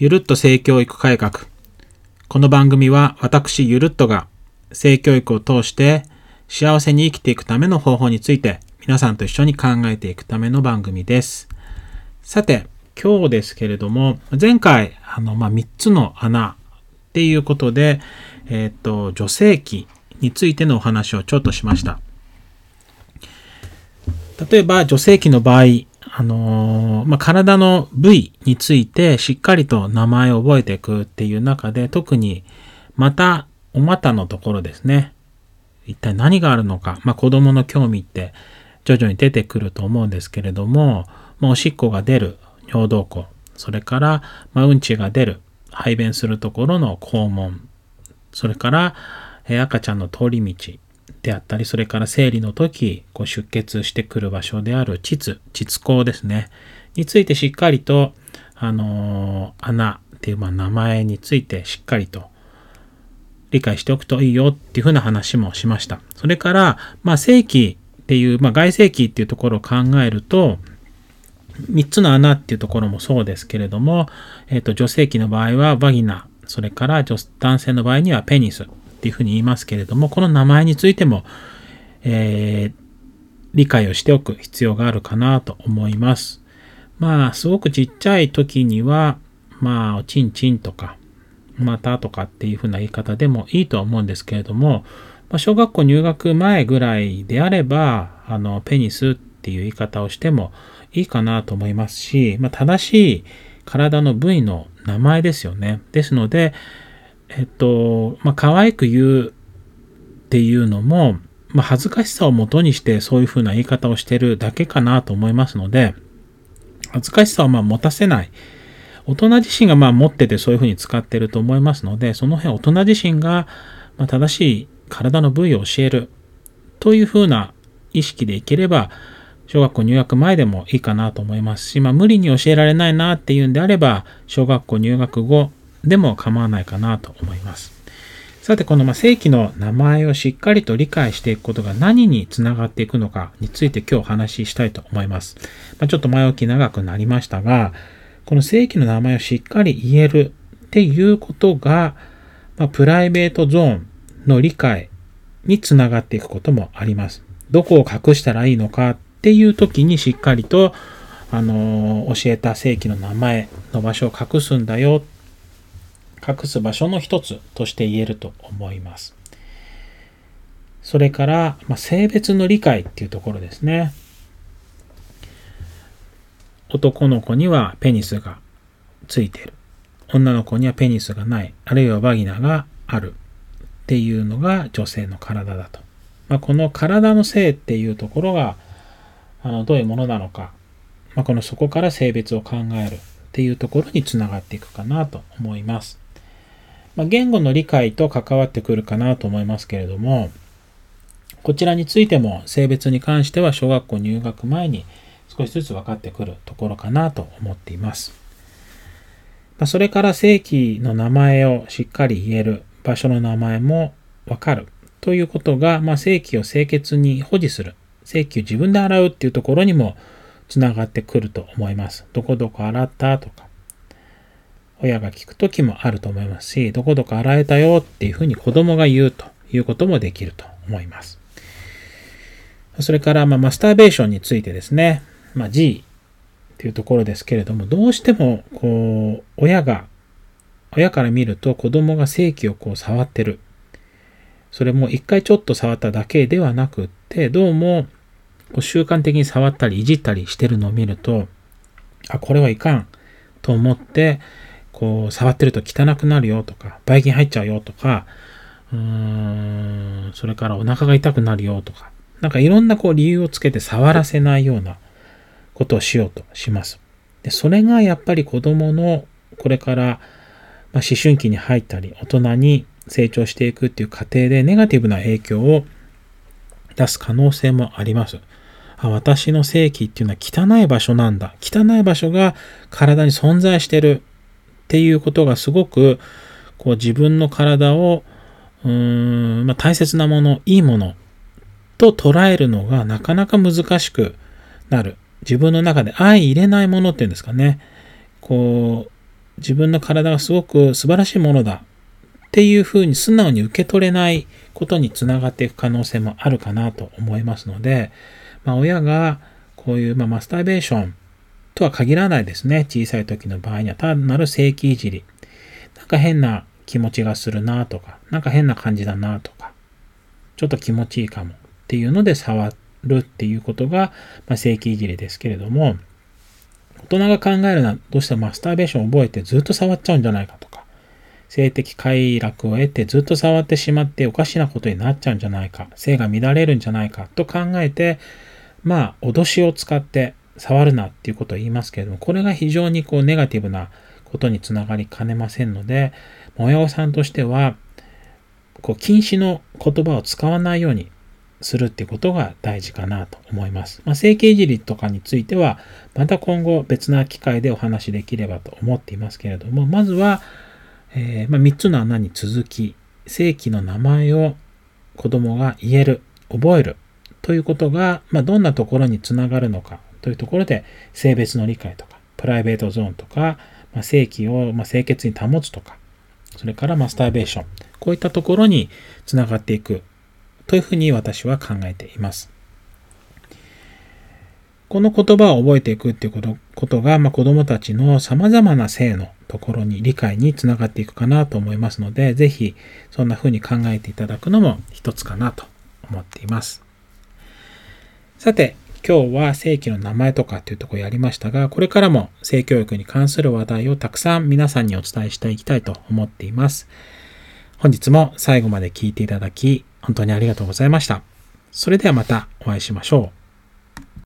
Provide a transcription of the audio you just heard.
ゆるっと性教育改革。この番組は私ゆるっとが性教育を通して幸せに生きていくための方法について皆さんと一緒に考えていくための番組です。さて、今日ですけれども、前回、あの、まあ、3つの穴っていうことで、えっ、と、女性器についてのお話をちょっとしました。例えば、女性器の場合、あのー、まあ、体の部位についてしっかりと名前を覚えていくっていう中で、特に、また、お股のところですね。一体何があるのか。まあ、子供の興味って徐々に出てくると思うんですけれども、まあ、おしっこが出る尿道口、それから、まあ、うんちが出る排便するところの肛門、それから、赤ちゃんの通り道であったり、それから生理の時、こう出血してくる場所である膣、膣口ですね、についてしっかりと、あのー、穴っていう、まあ、名前についてしっかりと理解しておくといいよっていうふうな話もしました。それから、まあ、正規っていう、まあ、外正規っていうところを考えると、3つの穴っていうところもそうですけれども、えっ、ー、と、女性器の場合はバギナ、それから男性の場合にはペニスっていうふうに言いますけれども、この名前についても、えー、理解をしておく必要があるかなと思います。まあ、すごくちっちゃい時には、まあ、おちんちんとか、またとかっていうふうな言い方でもいいとは思うんですけれども、まあ、小学校入学前ぐらいであれば、あの、ペニスっていう言い方をしてもいいかなと思いますし、まあ、正しい体の部位の名前ですよね。ですので、えっと、まあ、可愛く言うっていうのも、まあ、恥ずかしさをもとにしてそういうふうな言い方をしてるだけかなと思いますので、恥ずかしさをま持たせない。大人自身がまあ持っててそういうふうに使ってると思いますので、その辺大人自身がま正しい体の部位を教えるというふうな意識でいければ、小学校入学前でもいいかなと思いますし、まあ、無理に教えられないなっていうんであれば、小学校入学後でも構わないかなと思います。さて、この正規の名前をしっかりと理解していくことが何につながっていくのかについて今日お話ししたいと思います。まあ、ちょっと前置き長くなりましたが、この正規の名前をしっかり言えるっていうことが、まあ、プライベートゾーンの理解につながっていくこともあります。どこを隠したらいいのかっていう時にしっかりと、あの、教えた正規の名前の場所を隠すんだよ。隠す場所の一つとして言えると思います。それから、まあ、性別の理解っていうところですね。男の子にはペニスがついている。女の子にはペニスがない。あるいはバギナがある。っていうのが女性の体だと。まあ、この体の性っていうところが、あのどういうものなのか、まあ、このそこから性別を考えるっていうところにつながっていくかなと思います。まあ、言語の理解と関わってくるかなと思いますけれども、こちらについても性別に関しては小学校入学前に少しずつ分かってくるところかなと思っています。まあ、それから正規の名前をしっかり言える場所の名前も分かるということが、まあ、正規を清潔に保持する正規を自分で洗うっていうところにもつながってくると思います。どこどこ洗ったとか、親が聞くときもあると思いますし、どこどこ洗えたよっていうふうに子供が言うということもできると思います。それから、ま、マスターベーションについてですね、まあ、G っていうところですけれども、どうしても、こう、親が、親から見ると子供が正規をこう触ってる。それも一回ちょっと触っただけではなくって、どうも習慣的に触ったりいじったりしてるのを見ると、あ、これはいかんと思って、こう、触ってると汚くなるよとか、ばい菌入っちゃうよとか、うーん、それからお腹が痛くなるよとか、なんかいろんなこう理由をつけて触らせないようなことをしようとします。で、それがやっぱり子供のこれから、まあ、思春期に入ったり、大人に成長していくっていう過程でネガティブな影響を出す可能性もあります。あ私の性器っていうのは汚い場所なんだ。汚い場所が体に存在してるっていうことがすごくこう自分の体をうーん、まあ、大切なもの、いいものと捉えるのがなかなか難しくなる。自分の中で相入れないものっていうんですかね。こう、自分の体がすごく素晴らしいものだっていうふうに素直に受け取れないことにつながっていく可能性もあるかなと思いますので、まあ、親がこういう、まあ、マスターベーションとは限らないですね。小さい時の場合には単なる正規いじり。なんか変な気持ちがするなとか、なんか変な感じだなとか、ちょっと気持ちいいかもっていうので触るっていうことが、まあ、正規いじりですけれども、大人が考えるのはどうしてもマスターベーションを覚えてずっと触っちゃうんじゃないかとか、性的快楽を得てずっと触ってしまっておかしなことになっちゃうんじゃないか、性が乱れるんじゃないかと考えて、まあ、脅しを使って触るなっていうことを言いますけれども、これが非常にこうネガティブなことにつながりかねませんので、親御さんとしては、こう禁止の言葉を使わないようにするってことが大事かなと思います。まあ、整形いじりとかについては、また今後別な機会でお話しできればと思っていますけれども、まずは、えー、まあ、3つの穴に続き、正規の名前を子供が言える、覚えるということが、まあ、どんなところにつながるのかというところで、性別の理解とか、プライベートゾーンとか、まあ、正規を、ま清潔に保つとか、それからマスターベーション、こういったところにつながっていくというふうに私は考えています。この言葉を覚えていくっていうことことが、まあ、子供たちの様々な性のところに理解につながっていくかなと思いますので、ぜひそんな風に考えていただくのも一つかなと思っています。さて、今日は正規の名前とかっていうところやりましたが、これからも性教育に関する話題をたくさん皆さんにお伝えしていきたいと思っています。本日も最後まで聞いていただき、本当にありがとうございました。それではまたお会いしましょう。